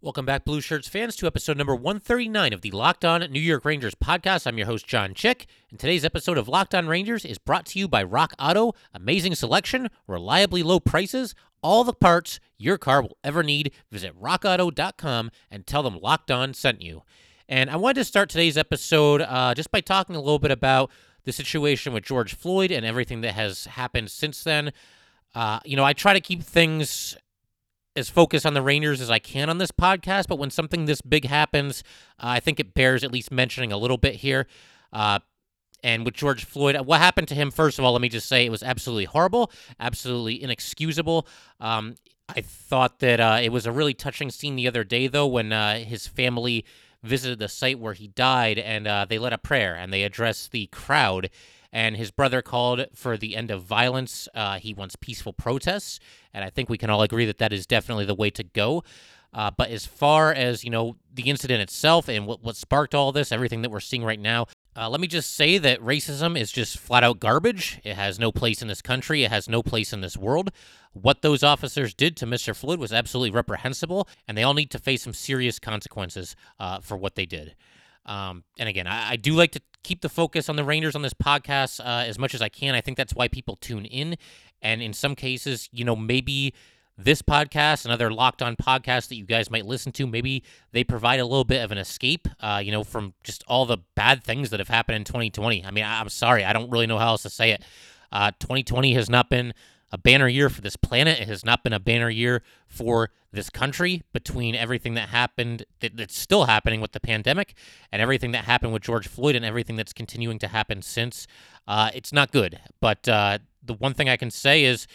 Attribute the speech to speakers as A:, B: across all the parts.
A: Welcome back, Blue Shirts fans, to episode number 139 of the Locked On New York Rangers podcast. I'm your host, John Chick, and today's episode of Locked On Rangers is brought to you by Rock Auto. Amazing selection, reliably low prices, all the parts your car will ever need. Visit rockauto.com and tell them Locked On sent you. And I wanted to start today's episode uh, just by talking a little bit about the situation with George Floyd and everything that has happened since then. Uh, you know, I try to keep things as focused on the Rangers as I can on this podcast, but when something this big happens, uh, I think it bears at least mentioning a little bit here. Uh, and with George Floyd, what happened to him, first of all, let me just say it was absolutely horrible, absolutely inexcusable. Um, I thought that uh, it was a really touching scene the other day, though, when uh, his family visited the site where he died and uh, they led a prayer and they addressed the crowd and his brother called for the end of violence. Uh, he wants peaceful protests, and I think we can all agree that that is definitely the way to go. Uh, but as far as you know, the incident itself and what, what sparked all this, everything that we're seeing right now, uh, let me just say that racism is just flat out garbage. It has no place in this country. It has no place in this world. What those officers did to Mr. Floyd was absolutely reprehensible, and they all need to face some serious consequences uh, for what they did. Um, and again, I, I, do like to keep the focus on the Rangers on this podcast uh, as much as I can. I think that's why people tune in. And in some cases, you know, maybe this podcast another locked on podcast that you guys might listen to, maybe they provide a little bit of an escape, uh, you know, from just all the bad things that have happened in 2020. I mean, I, am sorry. I don't really know how else to say it. Uh, 2020 has not been a banner year for this planet. It has not been a banner year for this country between everything that happened, that, that's still happening with the pandemic, and everything that happened with George Floyd, and everything that's continuing to happen since. Uh, it's not good. But uh, the one thing I can say is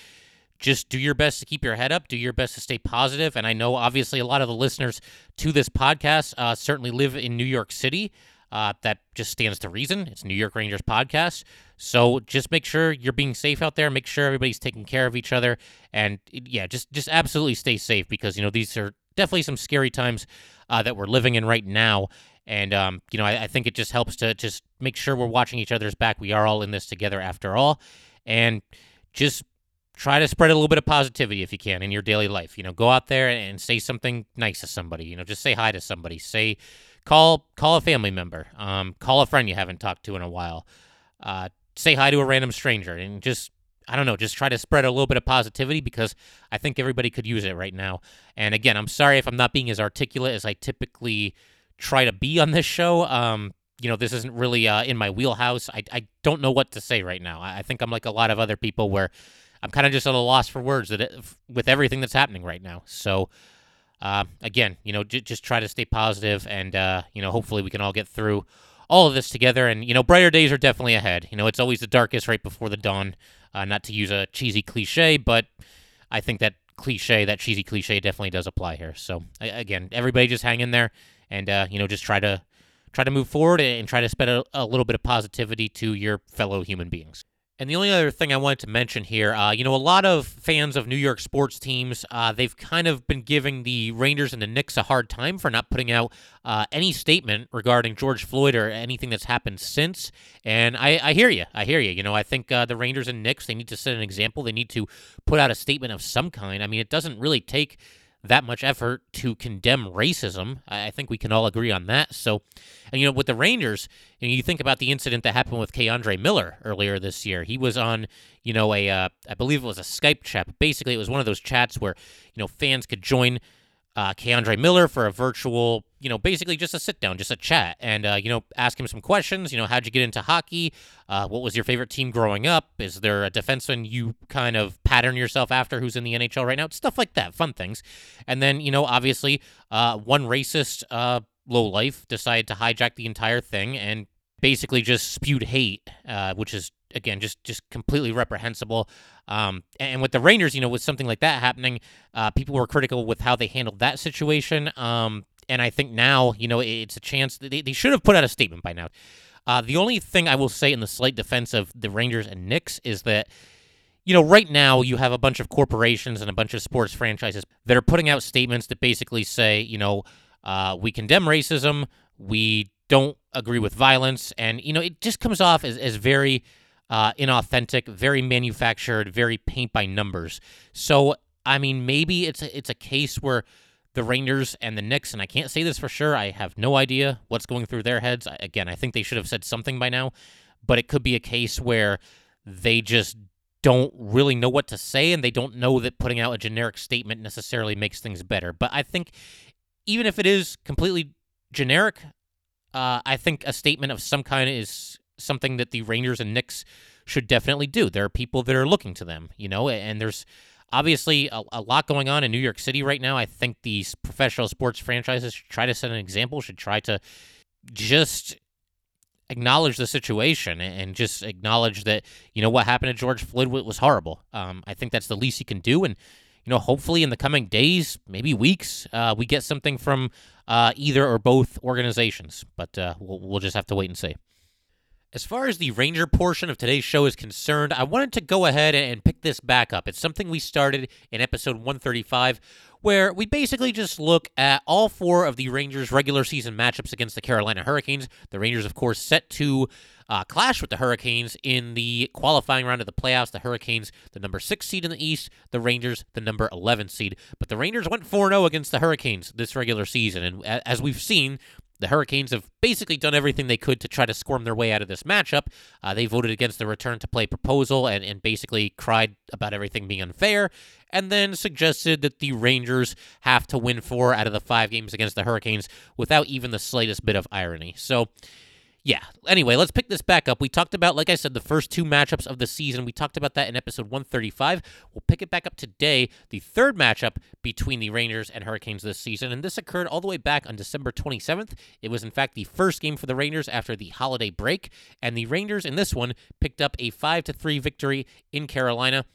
A: just do your best to keep your head up, do your best to stay positive. And I know, obviously, a lot of the listeners to this podcast uh, certainly live in New York City. Uh, that just stands to reason. It's New York Rangers podcast. So just make sure you're being safe out there. Make sure everybody's taking care of each other. And yeah, just just absolutely stay safe because you know these are definitely some scary times uh, that we're living in right now. And um, you know, I, I think it just helps to just make sure we're watching each other's back. We are all in this together after all, and just try to spread a little bit of positivity if you can in your daily life. You know, go out there and say something nice to somebody. You know, just say hi to somebody. Say call call a family member, um, call a friend you haven't talked to in a while, uh, say hi to a random stranger, and just I don't know, just try to spread a little bit of positivity because I think everybody could use it right now. And again, I'm sorry if I'm not being as articulate as I typically try to be on this show. Um, you know, this isn't really uh, in my wheelhouse. I, I don't know what to say right now. I, think I'm like a lot of other people where I'm kind of just at a loss for words that it, with everything that's happening right now. So uh, again, you know, j- just try to stay positive, and uh, you know, hopefully we can all get through all of this together. And you know, brighter days are definitely ahead. You know, it's always the darkest right before the dawn. Uh, not to use a cheesy cliche, but I think that cliche, that cheesy cliche, definitely does apply here. So again, everybody just hang in there, and uh, you know, just try to try to move forward and try to spread a, a little bit of positivity to your fellow human beings. And the only other thing I wanted to mention here, uh, you know, a lot of fans of New York sports teams, uh, they've kind of been giving the Rangers and the Knicks a hard time for not putting out uh, any statement regarding George Floyd or anything that's happened since. And I, I hear you. I hear you. You know, I think uh, the Rangers and Knicks, they need to set an example. They need to put out a statement of some kind. I mean, it doesn't really take that much effort to condemn racism. I think we can all agree on that. So, and you know, with the Rangers, and you think about the incident that happened with K'Andre Miller earlier this year. He was on, you know, a uh, I believe it was a Skype chat. Basically, it was one of those chats where you know fans could join uh, K'Andre Miller for a virtual, you know, basically just a sit down, just a chat, and uh, you know, ask him some questions. You know, how'd you get into hockey? Uh, what was your favorite team growing up? Is there a defenseman you kind of pattern yourself after who's in the NHL right now? Stuff like that, fun things. And then you know, obviously, uh, one racist uh, low life decided to hijack the entire thing and basically just spewed hate, uh, which is again just just completely reprehensible. Um, and with the Rangers, you know, with something like that happening, uh, people were critical with how they handled that situation. Um, and I think now, you know, it's a chance they, they should have put out a statement by now. Uh, the only thing I will say in the slight defense of the Rangers and Knicks is that, you know, right now you have a bunch of corporations and a bunch of sports franchises that are putting out statements that basically say, you know, uh, we condemn racism, we don't agree with violence, and you know, it just comes off as, as very uh, inauthentic, very manufactured, very paint by numbers. So, I mean, maybe it's a, it's a case where the Rangers and the Knicks, and I can't say this for sure. I have no idea what's going through their heads. Again, I think they should have said something by now, but it could be a case where they just don't really know what to say and they don't know that putting out a generic statement necessarily makes things better. But I think even if it is completely generic, uh, I think a statement of some kind is something that the Rangers and Knicks should definitely do. There are people that are looking to them, you know, and there's obviously a, a, lot going on in New York City right now. I think these professional sports franchises should try to set an example, should try to just acknowledge the situation and just acknowledge that, you know, what happened to George Floyd was horrible. Um, I think that's the least you can do. And, you know, hopefully in the coming days, maybe weeks, uh, we get something from uh, either or both organizations. But uh, we'll, we'll just have to wait and see. As far as the Ranger portion of today's show is concerned, I wanted to go ahead and pick this back up. It's something we started in episode 135, where we basically just look at all four of the Rangers' regular season matchups against the Carolina Hurricanes. The Rangers, of course, set to uh, clash with the Hurricanes in the qualifying round of the playoffs. The Hurricanes, the number six seed in the East, the Rangers, the number 11 seed. But the Rangers went 4 0 against the Hurricanes this regular season. And as we've seen, the Hurricanes have basically done everything they could to try to squirm their way out of this matchup. Uh, they voted against the return to play proposal and, and basically cried about everything being unfair, and then suggested that the Rangers have to win four out of the five games against the Hurricanes without even the slightest bit of irony. So, yeah. Anyway, let's pick this back up. We talked about, like I said, the first two matchups of the season. We talked about that in episode 135. We'll pick it back up today, the third matchup between the Rangers and Hurricanes this season. And this occurred all the way back on December 27th. It was, in fact, the first game for the Rangers after the holiday break. And the Rangers in this one picked up a 5 to 3 victory in Carolina.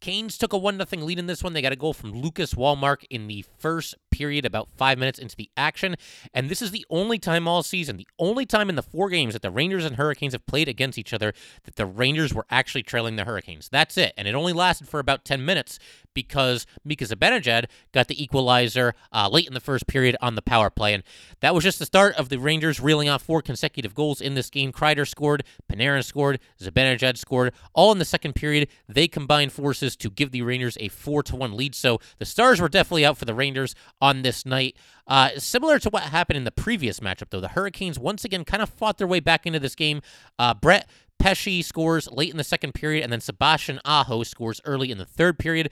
A: Canes took a 1 0 lead in this one. They got a goal from Lucas Wallmark in the first period, about five minutes into the action. And this is the only time all season, the only time in the four games that the Rangers and Hurricanes have played against each other that the Rangers were actually trailing the Hurricanes. That's it. And it only lasted for about 10 minutes because Mika Zibanejad got the equalizer uh, late in the first period on the power play. And that was just the start of the Rangers reeling off four consecutive goals in this game. Kreider scored, Panarin scored, Zibanejad scored, all in the second period. They combined forces to give the Rangers a 4 to 1 lead. So the Stars were definitely out for the Rangers on this night. Uh, similar to what happened in the previous matchup, though, the Hurricanes once again kind of fought their way back into this game. Uh, Brett Pesce scores late in the second period, and then Sebastian Aho scores early in the third period.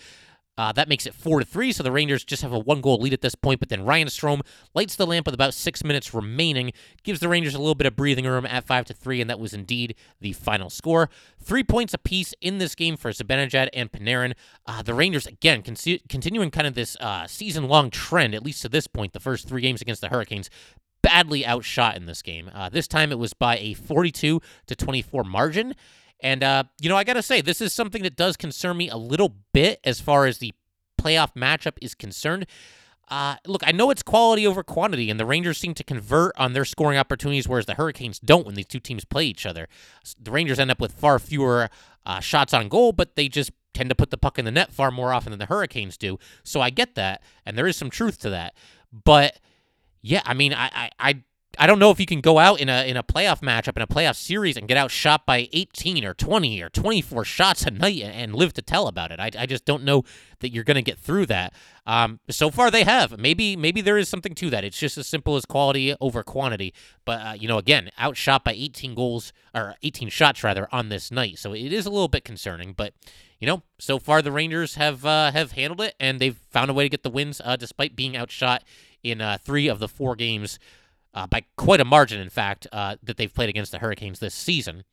A: Uh, that makes it four to three. So the Rangers just have a one goal lead at this point. But then Ryan Strome lights the lamp with about six minutes remaining, gives the Rangers a little bit of breathing room at five to three, and that was indeed the final score. Three points apiece in this game for Zibanejad and Panarin. Uh, the Rangers again con- continuing kind of this uh, season long trend, at least to this point, the first three games against the Hurricanes. Badly outshot in this game. Uh, this time it was by a 42 to 24 margin. And, uh, you know, I got to say, this is something that does concern me a little bit as far as the playoff matchup is concerned. Uh, look, I know it's quality over quantity, and the Rangers seem to convert on their scoring opportunities, whereas the Hurricanes don't when these two teams play each other. The Rangers end up with far fewer uh, shots on goal, but they just tend to put the puck in the net far more often than the Hurricanes do. So I get that, and there is some truth to that. But yeah, I mean, I, I, I I don't know if you can go out in a in a playoff matchup in a playoff series and get outshot by 18 or 20 or 24 shots a night and, live to tell about it. I, I just don't know that you're going to get through that. Um, so far they have. Maybe maybe there is something to that. It's just as simple as quality over quantity. But uh, you know, again, outshot by 18 goals or 18 shots rather on this night. So it is a little bit concerning. But you know, so far the Rangers have uh, have handled it and they've found a way to get the wins uh, despite being outshot in uh, three of the four games uh, by quite a margin, in fact, uh, that they've played against the Hurricanes this season.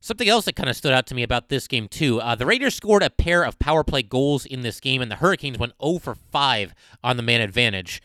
A: Something else that kind of stood out to me about this game, too. Uh, the Raiders scored a pair of power play goals in this game, and the Hurricanes went 0 for 5 on the man advantage.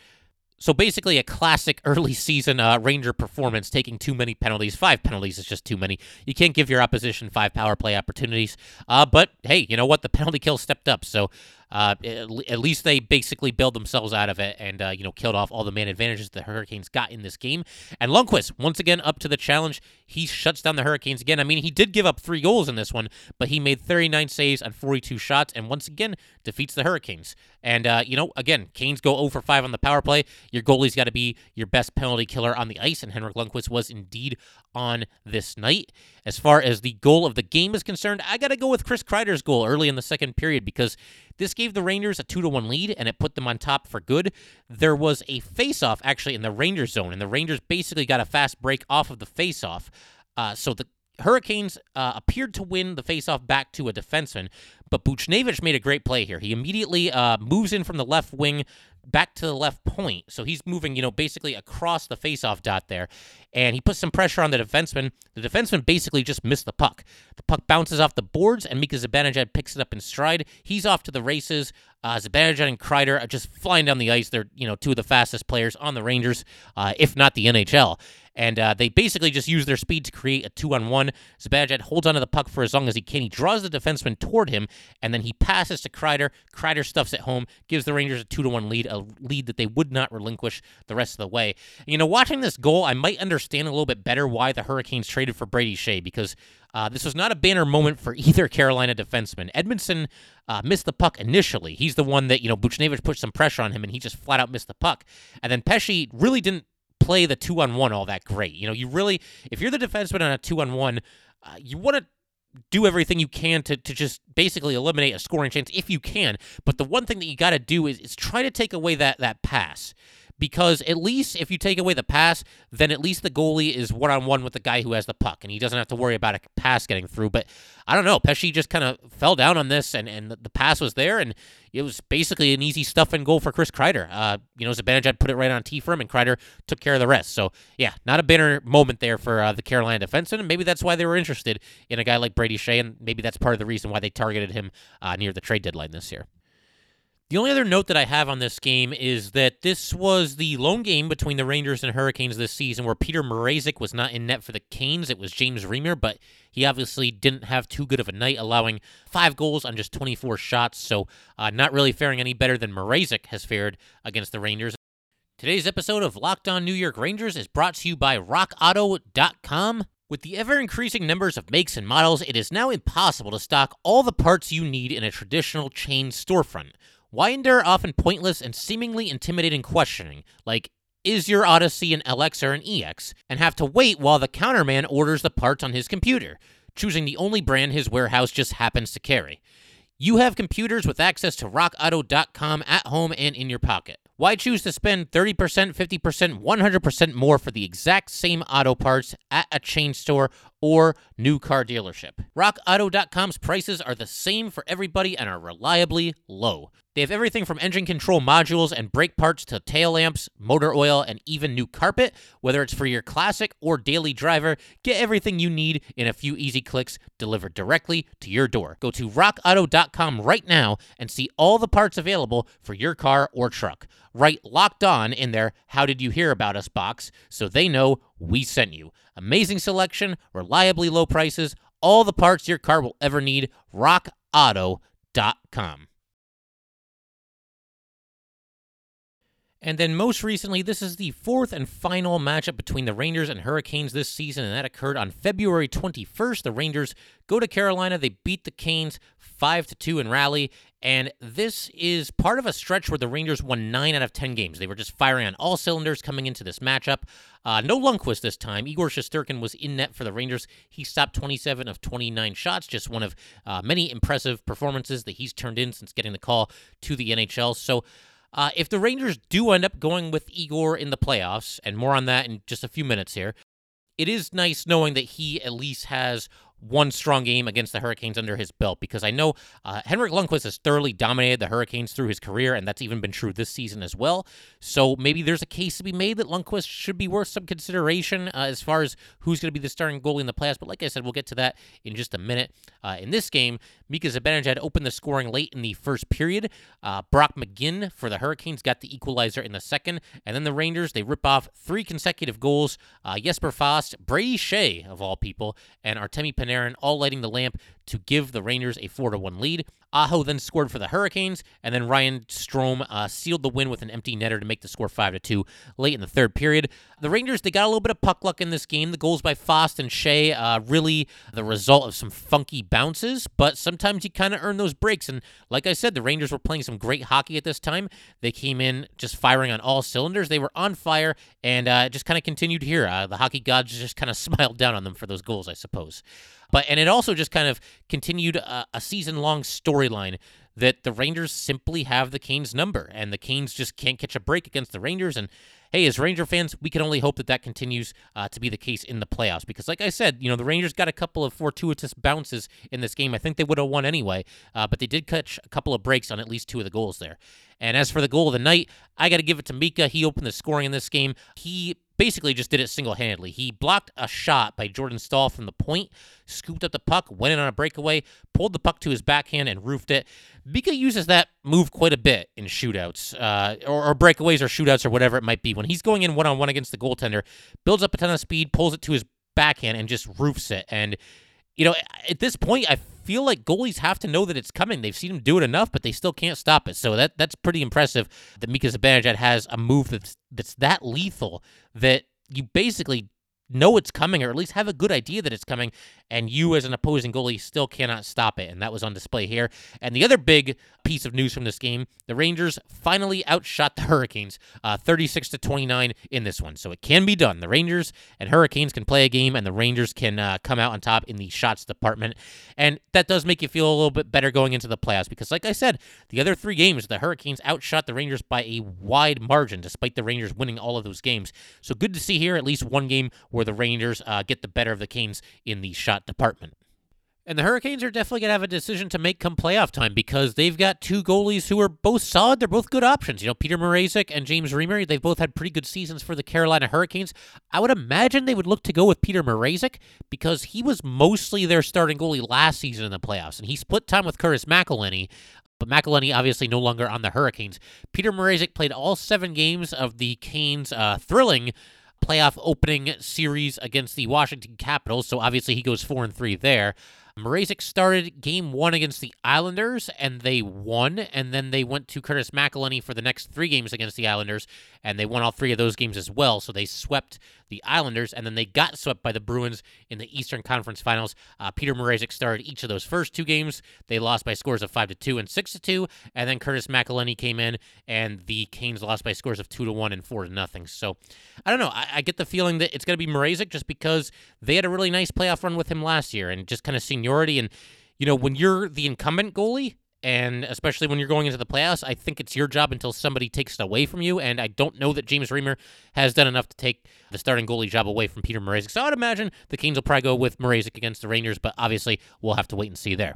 A: So basically, a classic early season uh, Ranger performance, taking too many penalties. Five penalties is just too many. You can't give your opposition five power play opportunities. Uh, but hey, you know what? The penalty kill stepped up. So uh, at least they basically bailed themselves out of it and uh, you know killed off all the man advantages the Hurricanes got in this game. And Lundqvist once again up to the challenge. He shuts down the Hurricanes again. I mean, he did give up three goals in this one, but he made 39 saves on 42 shots, and once again defeats the Hurricanes. And uh, you know, again, Canes go 0 for 5 on the power play. Your goalie's got to be your best penalty killer on the ice, and Henrik Lundqvist was indeed on this night. As far as the goal of the game is concerned, I got to go with Chris Kreider's goal early in the second period because This gave the Rangers a two to one lead, and it put them on top for good. There was a face-off actually in the Rangers zone, and the Rangers basically got a fast break off of the face-off. Uh, so the Hurricanes uh, appeared to win the faceoff back to a defenseman, but Buchnevich made a great play here. He immediately uh, moves in from the left wing back to the left point. So he's moving, you know, basically across the faceoff dot there. And he puts some pressure on the defenseman. The defenseman basically just missed the puck. The puck bounces off the boards, and Mika Zibanejad picks it up in stride. He's off to the races. Uh, Zibanejad and Kreider are just flying down the ice. They're, you know, two of the fastest players on the Rangers, uh, if not the NHL and uh, they basically just use their speed to create a two-on-one. Zibanejad holds onto the puck for as long as he can. He draws the defenseman toward him, and then he passes to Kreider. Kreider stuffs it home, gives the Rangers a two-to-one lead, a lead that they would not relinquish the rest of the way. You know, watching this goal, I might understand a little bit better why the Hurricanes traded for Brady Skjei because uh, this was not a banner moment for either Carolina defenseman. Edmundson uh, missed the puck initially. He's the one that, you know, Buchnevich put some pressure on him and he just flat out missed the puck. And then Pesce really didn't play the two on one all that great. You know, you really, if you're the defenseman on a two on one, uh, you want to do everything you can to, to just basically eliminate a scoring chance if you can. But the one thing that you got to do is, is try to take away that that pass because at least if you take away the pass, then at least the goalie is one on one with the guy who has the puck, and he doesn't have to worry about a pass getting through. But I don't know, Pesce just kind of fell down on this, and, and the pass was there, and it was basically an easy stuff and goal for Chris Kreider. Uh, you know, Zibanejad put it right on T for him, and Kreider took care of the rest. So yeah, not a bitter moment there for uh, the Carolina defenseman, and maybe that's why they were interested in a guy like Brady Skjei and maybe that's part of the reason why they targeted him uh, near the trade deadline this year. The only other note that I have on this game is that this was the lone game between the Rangers and Hurricanes this season where Peter Mrazek was not in net for the Canes. It was James Reimer, but he obviously didn't have too good of a night, allowing five goals on just 24 shots. So, uh, not really faring any better than Mrazek has fared against the Rangers. Today's episode of Locked On New York Rangers is brought to you by RockAuto.com. With the ever increasing numbers of makes and models, it is now impossible to stock all the parts you need in a traditional chain storefront. Endure often pointless and seemingly intimidating questioning, like, is your Odyssey an LX or an EX, and have to wait while the counterman orders the parts on his computer, choosing the only brand his warehouse just happens to carry? You have computers with access to rockauto.com at home and in your pocket. Why choose to spend 30%, 50%, 100% more for the exact same auto parts at a chain store or new car dealership? RockAuto.com's prices are the same for everybody and are reliably low. They have everything from engine control modules and brake parts to tail lamps, motor oil, and even new carpet. Whether it's for your classic or daily driver, get everything you need in a few easy clicks delivered directly to your door. Go to rockauto.com right now and see all the parts available for your car or truck. Write locked on in their How Did You Hear About Us box so they know we sent you. Amazing selection, reliably low prices, all the parts your car will ever need. RockAuto.com. And then most recently, this is the fourth and final matchup between the Rangers and Hurricanes this season, and that occurred on February 21st. The Rangers go to Carolina, they beat the Canes 5 to 2 in Raleigh, and this is part of a stretch where the Rangers won 9 out of 10 games. They were just firing on all cylinders coming into this matchup. Uh, no Lundqvist this time. Igor Shesterkin was in net for the Rangers. He stopped 27 of 29 shots, just one of uh, many impressive performances that he's turned in since getting the call to the NHL. So, uh, if the Rangers do end up going with Igor in the playoffs, and more on that in just a few minutes here, it is nice knowing that he at least has one strong game against the Hurricanes under his belt because I know uh, Henrik Lundqvist has thoroughly dominated the Hurricanes through his career, and that's even been true this season as well. So maybe there's a case to be made that Lundqvist should be worth some consideration uh, as far as who's going to be the starting goalie in the playoffs. But like I said, we'll get to that in just a minute. Uh, in this game, Mika Zibanejad opened the scoring late in the first period. Uh, Brock McGinn for the Hurricanes got the equalizer in the second, and then the Rangers they rip off three consecutive goals. Uh, Jesper Fast, Brady Skjei of all people, and Artemi Panarin Panarin all lighting the lamp to give the Rangers a 4 1 lead. Aho then scored for the Hurricanes, and then Ryan Strome uh, sealed the win with an empty netter to make the score 5 2 late in the third period. The Rangers, they got a little bit of puck luck in this game. The goals by Fast and Skjei, uh, really the result of some funky bounces, but sometimes you kind of earn those breaks. And like I said, the Rangers were playing some great hockey at this time. They came in just firing on all cylinders. They were on fire and uh, just kind of continued here. Uh, the hockey gods just kind of smiled down on them for those goals, I suppose. But and it also just kind of continued a, a season long storyline that the Rangers simply have the Canes number, and the Canes just can't catch a break against the Rangers. And hey, as Ranger fans, we can only hope that that continues uh, to be the case in the playoffs. Because, like I said, you know, the Rangers got a couple of fortuitous bounces in this game. I think they would have won anyway, uh, but they did catch a couple of breaks on at least two of the goals there. And as for the goal of the night, I got to give it to Mika. He opened the scoring in this game. He basically just did it single handedly. He blocked a shot by Jordan Staal from the point, scooped up the puck, went in on a breakaway, pulled the puck to his backhand, and roofed it. Mika uses that move quite a bit in shootouts, uh, or, or, breakaways, or shootouts, or whatever it might be. When he's going in one on one against the goaltender, builds up a ton of speed, pulls it to his backhand, and just roofs it. And you know, at this point, I feel like goalies have to know that it's coming. They've seen him do it enough, but they still can't stop it. So that that's pretty impressive that Mika Zibanejad has a move that's that's that lethal that you basically know it's coming or at least have a good idea that it's coming and you as an opposing goalie still cannot stop it and that was on display here. And the other big piece of news from this game the rangers finally outshot the hurricanes uh, 36 to 29 in this one. So it can be done. The rangers and hurricanes can play a game and the rangers can uh, come out on top in the shots department. And that does make you feel a little bit better going into the playoffs because like i said the other three games the hurricanes outshot the rangers by a wide margin despite the rangers winning all of those games. So good to see here at least one game where the Rangers uh, get the better of the Canes in the shot department. And the Hurricanes are definitely going to have a decision to make come playoff time because they've got two goalies who are both solid. They're both good options. You know, Peter Mrazek and James Reimer, they've both had pretty good seasons for the Carolina Hurricanes. I would imagine they would look to go with Peter Mrazek because he was mostly their starting goalie last season in the playoffs, and he split time with Curtis McElhinney. But McElhinney obviously no longer on the Hurricanes. Peter Mrazek played all seven games of the Canes' uh, thrilling playoff opening series against the Washington Capitals, so obviously he goes 4 and 3 there. Mrazek started game one against the Islanders, and they won. And then they went to Curtis McElhinney for the next three games against the Islanders, and they won all three of those games as well. So they swept the Islanders, and then they got swept by the Bruins in the Eastern Conference Finals. Uh, Peter Mrazek started each of those first two games. They lost by scores of five to two and six to two, and then Curtis McElhinney came in, and the Canes lost by scores of two to one and four to nothing. So I don't know. I, I get the feeling that it's going to be Mrazek just because they had a really nice playoff run with him last year, and just kind of seniority. And you know, when you're the incumbent goalie, and especially when you're going into the playoffs, I think it's your job until somebody takes it away from you. And I don't know that James Reimer has done enough to take the starting goalie job away from Peter Mrazek. So I would imagine the Kings will probably go with Mrazek against the Rangers, but obviously we'll have to wait and see there.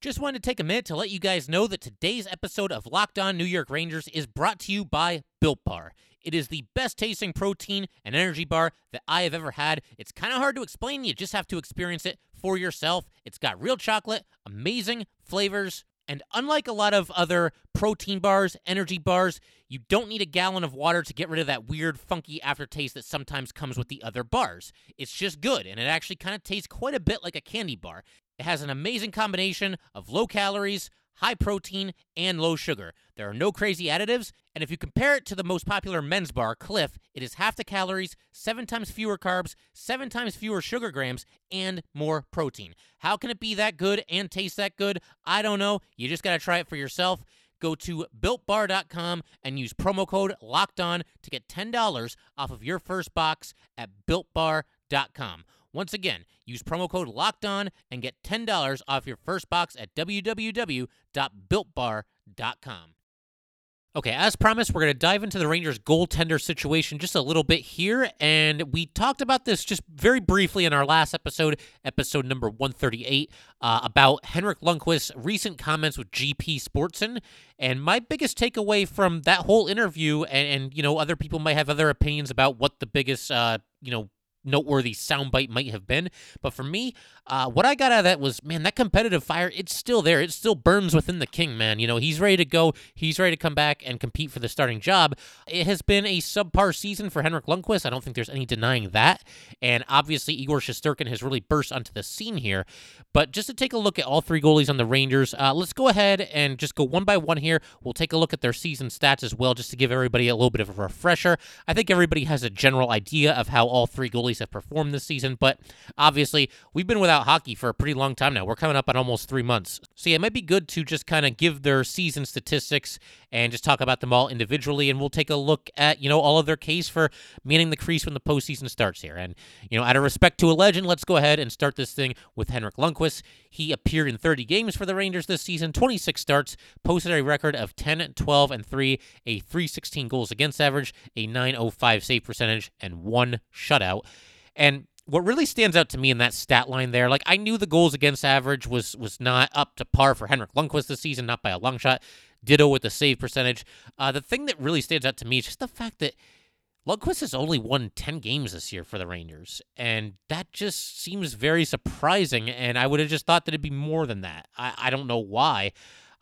A: Just wanted to take a minute to let you guys know that today's episode of Locked On New York Rangers is brought to you by Built Bar. It is the best tasting protein and energy bar that I have ever had. It's kind of hard to explain. You just have to experience it for yourself. It's got real chocolate, amazing flavors, and unlike a lot of other protein bars, energy bars, you don't need a gallon of water to get rid of that weird, funky aftertaste that sometimes comes with the other bars. It's just good, and it actually kind of tastes quite a bit like a candy bar. It has an amazing combination of low calories, high protein, and low sugar. There are no crazy additives, and if you compare it to the most popular men's bar, Clif, it is half the calories, seven times fewer carbs, seven times fewer sugar grams, and more protein. How can it be that good and taste that good? I don't know. You just got to try it for yourself. Go to builtbar.com and use promo code locked on to get $10 off of your first box at builtbar.com. Once again, use promo code locked on and get $10 off your first box at www.builtbar.com. Okay, as promised, we're going to dive into the Rangers goaltender situation just a little bit here. And we talked about this just very briefly in our last episode, episode number 138, uh, about Henrik Lundqvist's recent comments with GP Sportsson. And my biggest takeaway from that whole interview, and, and you know, other people might have other opinions about what the biggest, uh, you know, noteworthy soundbite might have been. But for me, uh, what I got out of that was, man, that competitive fire, it's still there. It still burns within the king, man. You know, he's ready to go. He's ready to come back and compete for the starting job. It has been a subpar season for Henrik Lundqvist. I don't think there's any denying that. And obviously, Igor Shesterkin has really burst onto the scene here. But just to take a look at all three goalies on the Rangers, uh, let's go ahead and just go one by one here. We'll take a look at their season stats as well, just to give everybody a little bit of a refresher. I think everybody has a general idea of how all three goalies have performed this season, but obviously we've been without hockey for a pretty long time now. We're coming up on almost three months. So yeah, it might be good to just kind of give their season statistics and just talk about them all individually. And we'll take a look at, you know, all of their case for manning the crease when the postseason starts here. And, you know, out of respect to a legend, let's go ahead and start this thing with Henrik Lundqvist. He appeared in 30 games for the Rangers this season, 26 starts, posted a record of 10, 12, and 3, a 316 goals against average, a 905 save percentage, and one shutout. And what really stands out to me in that stat line there, like I knew the goals against average was was not up to par for Henrik Lundqvist this season, not by a long shot. Ditto with the save percentage. Uh, the thing that really stands out to me is just the fact that Lundqvist has only won 10 games this year for the Rangers, and that just seems very surprising. And I would have just thought that it'd be more than that. I, I don't know why.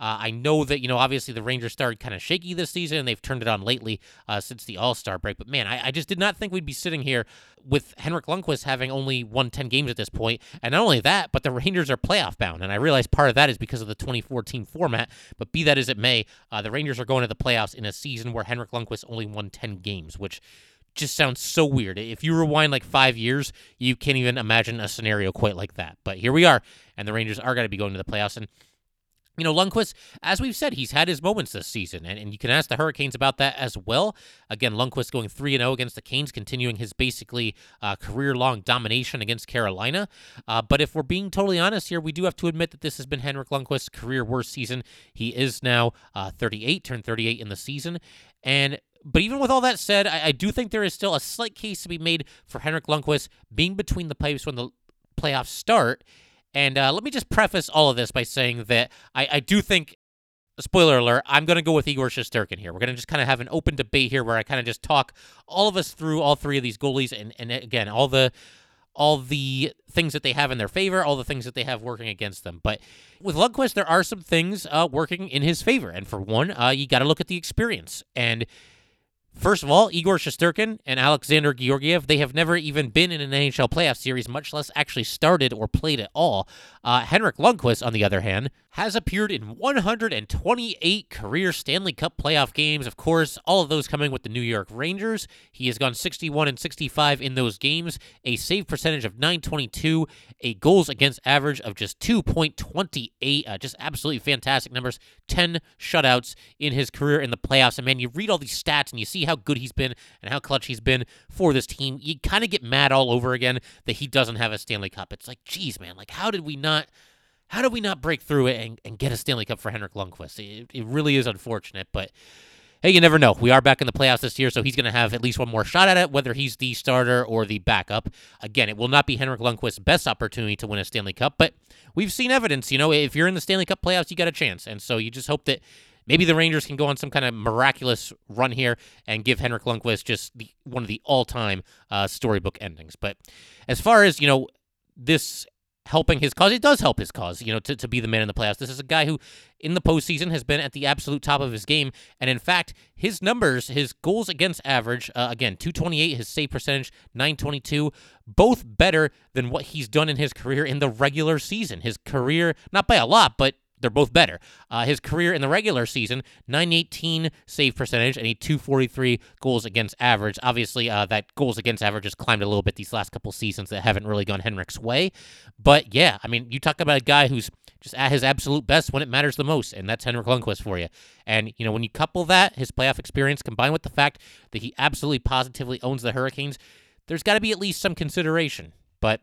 A: Uh, I know that, you know, obviously the Rangers started kind of shaky this season and they've turned it on lately uh, since the All Star break. But man, I, I, just did not think we'd be sitting here with Henrik Lundqvist having only won 10 games at this point. And not only that, but the Rangers are playoff bound. And I realize part of that is because of the 2014 format. But be that as it may, uh, the Rangers are going to the playoffs in a season where Henrik Lundqvist only won 10 games, which just sounds so weird. If you rewind like five years, you can't even imagine a scenario quite like that. But here we are, and the Rangers are going to be going to the playoffs. And you know, Lundqvist, as we've said, he's had his moments this season, and, and you can ask the Hurricanes about that as well. Again, Lundqvist going 3 0 against the Canes, continuing his basically uh, career long domination against Carolina. Uh, but if we're being totally honest here, we do have to admit that this has been Henrik Lundqvist's career worst season. He is now uh, 38, turned 38 in the season. And but even with all that said, I, I, do think there is still a slight case to be made for Henrik Lundqvist being between the pipes when the playoffs start and uh, let me just preface all of this by saying that I, I do think, spoiler alert, I'm going to go with Igor Shesterkin here. We're going to just kind of have an open debate here where I kind of just talk all of us through all three of these goalies and, and again, all the all the things that they have in their favor, all the things that they have working against them. But with Lundqvist, there are some things uh, working in his favor. And for one, uh, you got to look at the experience. And First of all, Igor Shesterkin and Alexander Georgiev, they have never even been in an NHL playoff series, much less actually started or played at all. Uh, Henrik Lundqvist, on the other hand, has appeared in 128 career Stanley Cup playoff games. Of course, all of those coming with the New York Rangers. He has gone 61 and 65 in those games, a save percentage of 922, a goals against average of just 2.28. Uh, just absolutely fantastic numbers. 10 shutouts in his career in the playoffs. And man, you read all these stats and you see how good he's been and how clutch he's been for this team. You kind of get mad all over again that he doesn't have a Stanley Cup. It's like, geez, man, like how did we not? how did we not break through it and, and get a Stanley Cup for Henrik Lundqvist? It, it really is unfortunate, but hey, you never know. We are back in the playoffs this year, so he's going to have at least one more shot at it, whether he's the starter or the backup. Again, it will not be Henrik Lundqvist's best opportunity to win a Stanley Cup, but we've seen evidence. You know, if you're in the Stanley Cup playoffs, you got a chance, and so you just hope that maybe the Rangers can go on some kind of miraculous run here and give Henrik Lundqvist just the, one of the all-time uh, storybook endings. But as far as you know, this helping his cause. It does help his cause, you know, to, to be the man in the playoffs. This is a guy who, in the postseason, has been at the absolute top of his game. And in fact, his numbers, his goals against average, uh, again, 228, his save percentage, 922, both better than what he's done in his career in the regular season. His career, not by a lot, but they're both better. Uh, his career in the regular season, 918 save percentage and a 243 goals against average. Obviously, uh, that goals against average has climbed a little bit these last couple seasons that haven't really gone Henrik's way. But yeah, I mean, you talk about a guy who's just at his absolute best when it matters the most, and that's Henrik Lundqvist for you. And, you know, when you couple that, his playoff experience, combined with the fact that he absolutely positively owns the Hurricanes, there's got to be at least some consideration. But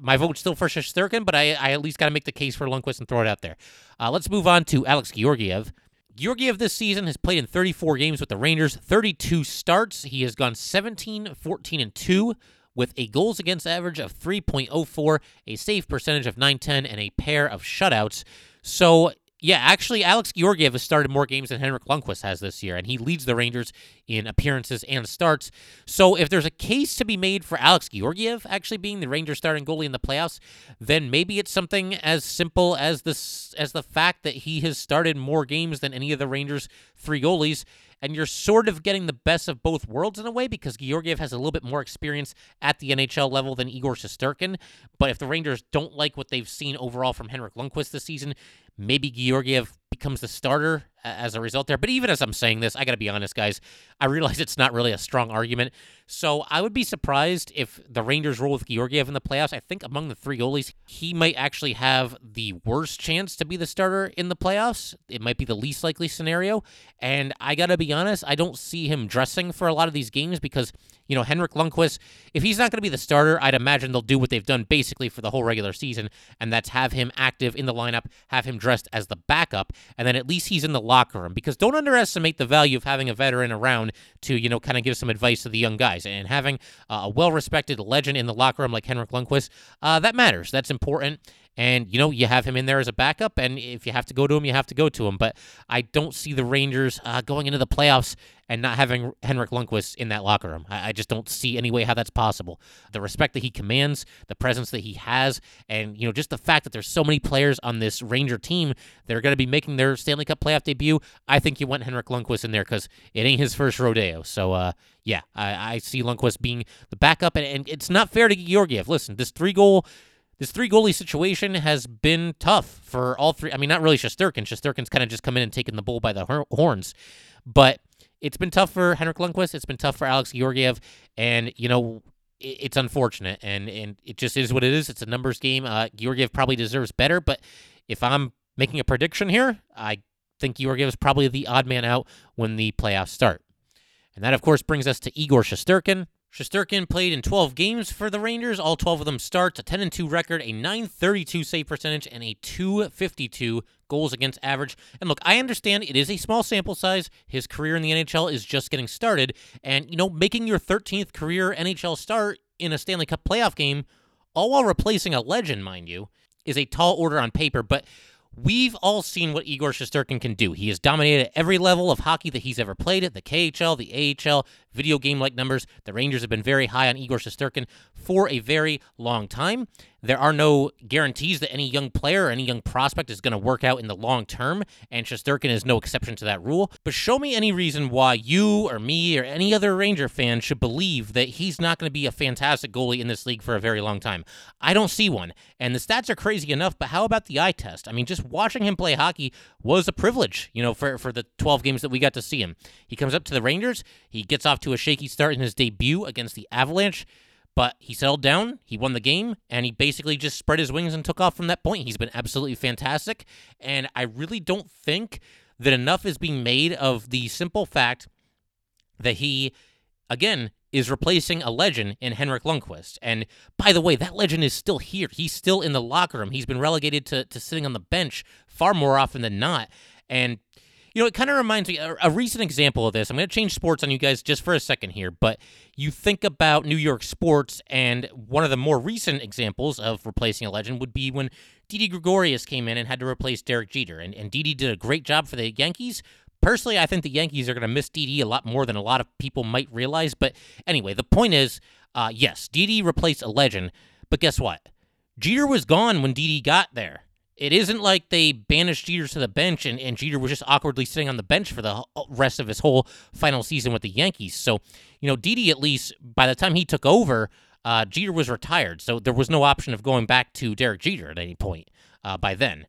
A: my vote's still for Shesterkin, but I, I at least got to make the case for Lundqvist and throw it out there. Uh, let's move on to Alex Georgiev. Georgiev this season has played in 34 games with the Rangers, 32 starts. He has gone 17, 14, and 2 with a goals against average of 3.04, a save percentage of 910, and a pair of shutouts. So yeah, actually, Alex Georgiev has started more games than Henrik Lundqvist has this year, and he leads the Rangers in appearances and starts. So, if there's a case to be made for Alex Georgiev actually being the Rangers starting goalie in the playoffs, then maybe it's something as simple as this as the fact that he has started more games than any of the Rangers' three goalies, and you're sort of getting the best of both worlds in a way because Georgiev has a little bit more experience at the NHL level than Igor Shesterkin. But if the Rangers don't like what they've seen overall from Henrik Lundqvist this season, maybe Georgiev becomes the starter as a result there. But even as I'm saying this, I got to be honest, guys. I realize it's not really a strong argument. So I would be surprised if the Rangers roll with Georgiev in the playoffs. I think among the three goalies, he might actually have the worst chance to be the starter in the playoffs. It might be the least likely scenario. And I got to be honest, I don't see him dressing for a lot of these games because you know, Henrik Lundqvist, if he's not going to be the starter, I'd imagine they'll do what they've done basically for the whole regular season, and that's have him active in the lineup, have him dressed as the backup, and then at least he's in the locker room. Because don't underestimate the value of having a veteran around to, you know, kind of give some advice to the young guys. And having a well respected legend in the locker room like Henrik Lundqvist, uh, that matters. That's important and you know you have him in there as a backup and if you have to go to him you have to go to him. But i don't see the rangers uh, going into the playoffs and not having henrik lundqvist in that locker room. I, I, just don't see any way how that's possible. The respect that he commands the presence that he has and you know just the fact that there's so many players on this ranger team that are going to be making their stanley cup playoff debut i think you want henrik lundqvist in there because it ain't his first rodeo. So uh, yeah I, I, see lundqvist being the backup and, and it's not fair to georgiev. Listen this three goal this three goalie situation has been tough for all three. I mean, not really Shesterkin. Shesterkin's kind of just come in and taken the bull by the horns, but it's been tough for Henrik Lundqvist. It's been tough for Alex Georgiev, and you know it's unfortunate, and and it just is what it is. It's a numbers game. Uh, Georgiev probably deserves better, but if I'm making a prediction here, I think Georgiev is probably the odd man out when the playoffs start. And that, of course, brings us to Igor Shesterkin. Shesterkin played in 12 games for the Rangers, all 12 of them starts, a 10 2 record, a 932 save percentage, and a 252 goals against average. And look, I understand it is a small sample size. His career in the NHL is just getting started. And, you know, making your 13th career NHL start in a Stanley Cup playoff game, all while replacing a legend, mind you, is a tall order on paper. But We've all seen what Igor Shesterkin can do. He has dominated every level of hockey that he's ever played at the KHL, the AHL, video game like numbers. The Rangers have been very high on Igor Shesterkin for a very long time. There are no guarantees that any young player or any young prospect is going to work out in the long term, and Shesterkin is no exception to that rule. But show me any reason why you or me or any other Ranger fan should believe that he's not going to be a fantastic goalie in this league for a very long time. I don't see one. And the stats are crazy enough, but how about the eye test? I mean, just watching him play hockey was a privilege, you know, for, for the 12 games that we got to see him. He comes up to the Rangers, he gets off to a shaky start in his debut against the Avalanche. But he settled down, he won the game, and he basically just spread his wings and took off from that point. He's been absolutely fantastic. And I really don't think that enough is being made of the simple fact that he, again, is replacing a legend in Henrik Lundqvist. And by the way, that legend is still here. He's still in the locker room. He's been relegated to, to sitting on the bench far more often than not. And you know, it kind of reminds me a, a, recent example of this. I'm going to change sports on you guys just for a second here, but you think about New York sports, and one of the more recent examples of replacing a legend would be when Didi Gregorius came in and had to replace Derek Jeter, and, and Didi did a great job for the Yankees. Personally, I think the Yankees are going to miss Didi a lot more than a lot of people might realize. But anyway, the point is, uh, yes, Didi replaced a legend, but guess what? Jeter was gone when Didi got there. It isn't like they banished Jeter to the bench and, and Jeter was just awkwardly sitting on the bench for the rest of his whole final season with the Yankees. So, you know, Didi, at least by the time he took over, uh, Jeter was retired. So there was no option of going back to Derek Jeter at any point uh, by then.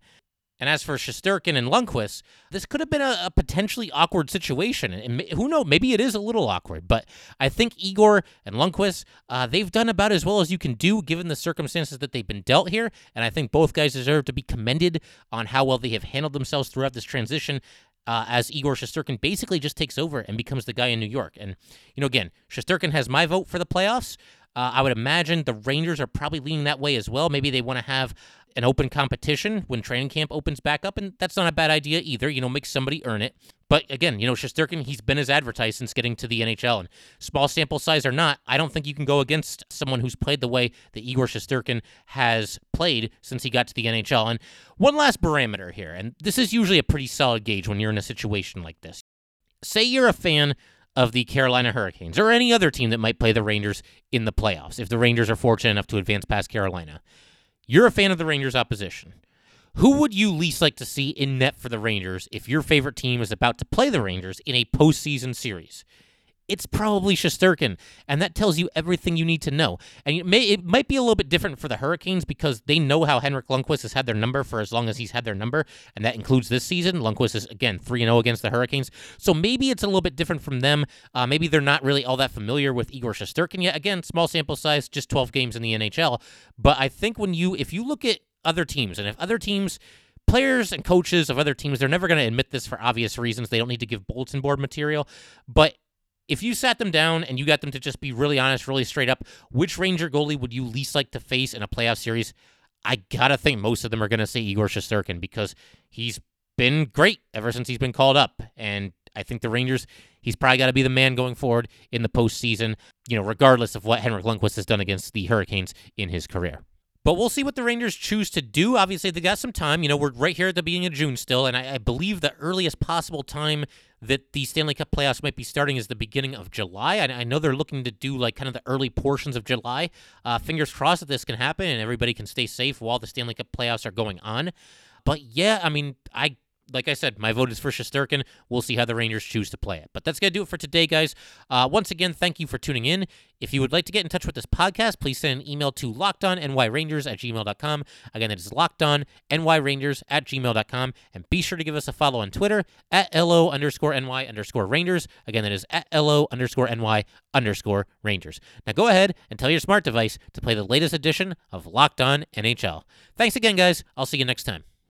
A: And as for Shesterkin and Lundqvist, this could have been a, a potentially awkward situation. And who knows, maybe it is a little awkward. But I think Igor and Lundqvist, uh, they've done about as well as you can do given the circumstances that they've been dealt here. And I think both guys deserve to be commended on how well they have handled themselves throughout this transition. Uh, as Igor Shesterkin basically just takes over and becomes the guy in New York. And, you know, again, Shesterkin has my vote for the playoffs. Uh, I would imagine the Rangers are probably leaning that way as well. Maybe they want to have an open competition when training camp opens back up, and that's not a bad idea either. You know, make somebody earn it. But again, you know, Shesterkin, he's been as advertised since getting to the NHL, and small sample size or not, I don't think you can go against someone who's played the way that Igor Shesterkin has played since he got to the NHL. And one last parameter here, and this is usually a pretty solid gauge when you're in a situation like this. Say you're a fan of the Carolina Hurricanes or any other team that might play the Rangers in the playoffs if the Rangers are fortunate enough to advance past Carolina. You're a fan of the Rangers opposition. Who would you least like to see in net for the Rangers if your favorite team is about to play the Rangers in a postseason series? It's probably Shesterkin, and that tells you everything you need to know. And it, may, it might be a little bit different for the Hurricanes because they know how Henrik Lundqvist has had their number for as long as he's had their number, and that includes this season. Lundqvist is again three and zero oh against the Hurricanes, so maybe it's a little bit different from them. Uh, maybe they're not really all that familiar with Igor Shesterkin yet. Again, small sample size, just 12 games in the NHL. But I think when you, if you look at other teams, and if other teams players and coaches of other teams, they're never going to admit this for obvious reasons. They don't need to give bulletin board material. But if you sat them down and you got them to just be really honest, really straight up, which Ranger goalie would you least like to face in a playoff series? I gotta think most of them are gonna say Igor Shesterkin because he's been great ever since he's been called up, and I think the Rangers, he's probably got to be the man going forward in the postseason. You know, regardless of what Henrik Lundqvist has done against the Hurricanes in his career. But we'll see what the Rangers choose to do. Obviously, they got some time. You know, we're right here at the beginning of June still, and I, I, believe the earliest possible time that the Stanley Cup playoffs might be starting is the beginning of July. I, I know they're looking to do like kind of the early portions of July. Uh, fingers crossed that this can happen and everybody can stay safe while the Stanley Cup playoffs are going on. But yeah, I mean, I like I said, my vote is for Shesterkin. We'll see how the Rangers choose to play it. But that's going to do it for today, guys. Uh, once again, thank you for tuning in. If you would like to get in touch with this podcast, please send an email to lockedonnyrangers at gmail.com. Again, that is lockedonnyrangers at gmail.com. And be sure to give us a follow on Twitter at LO underscore NY underscore Rangers. Again, that is at LO underscore NY underscore Rangers. Now go ahead and tell your smart device to play the latest edition of Locked On NHL. Thanks again, guys. I'll see you next time.